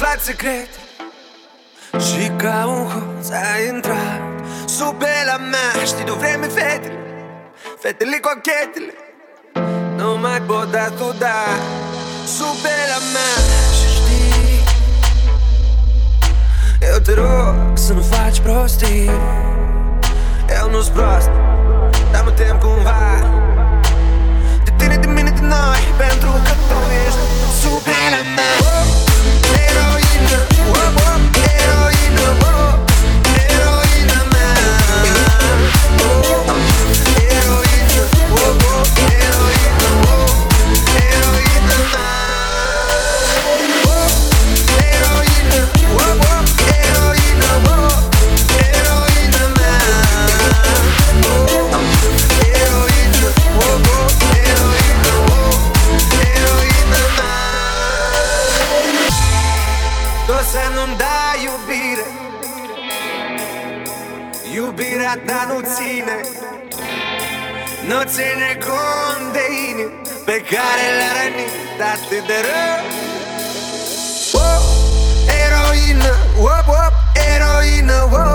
aflat secret. Și ca un hoț ai intrat Sub la mea. Știi de vreme fetele Fetele cochetele Nu mai pot da tu da Sub la mea. Și știi Eu te rog să nu faci prostii. Eu nu-s prost nu-mi dai iubire. Iubirea ta nu ține Nu ține cont de inimi Pe care le-a rănit atât de rău. Oh, Eroină, oh, oh, eroină, oh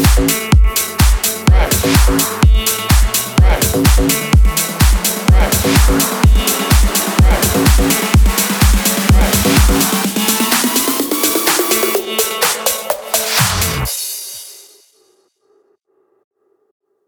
Thank you.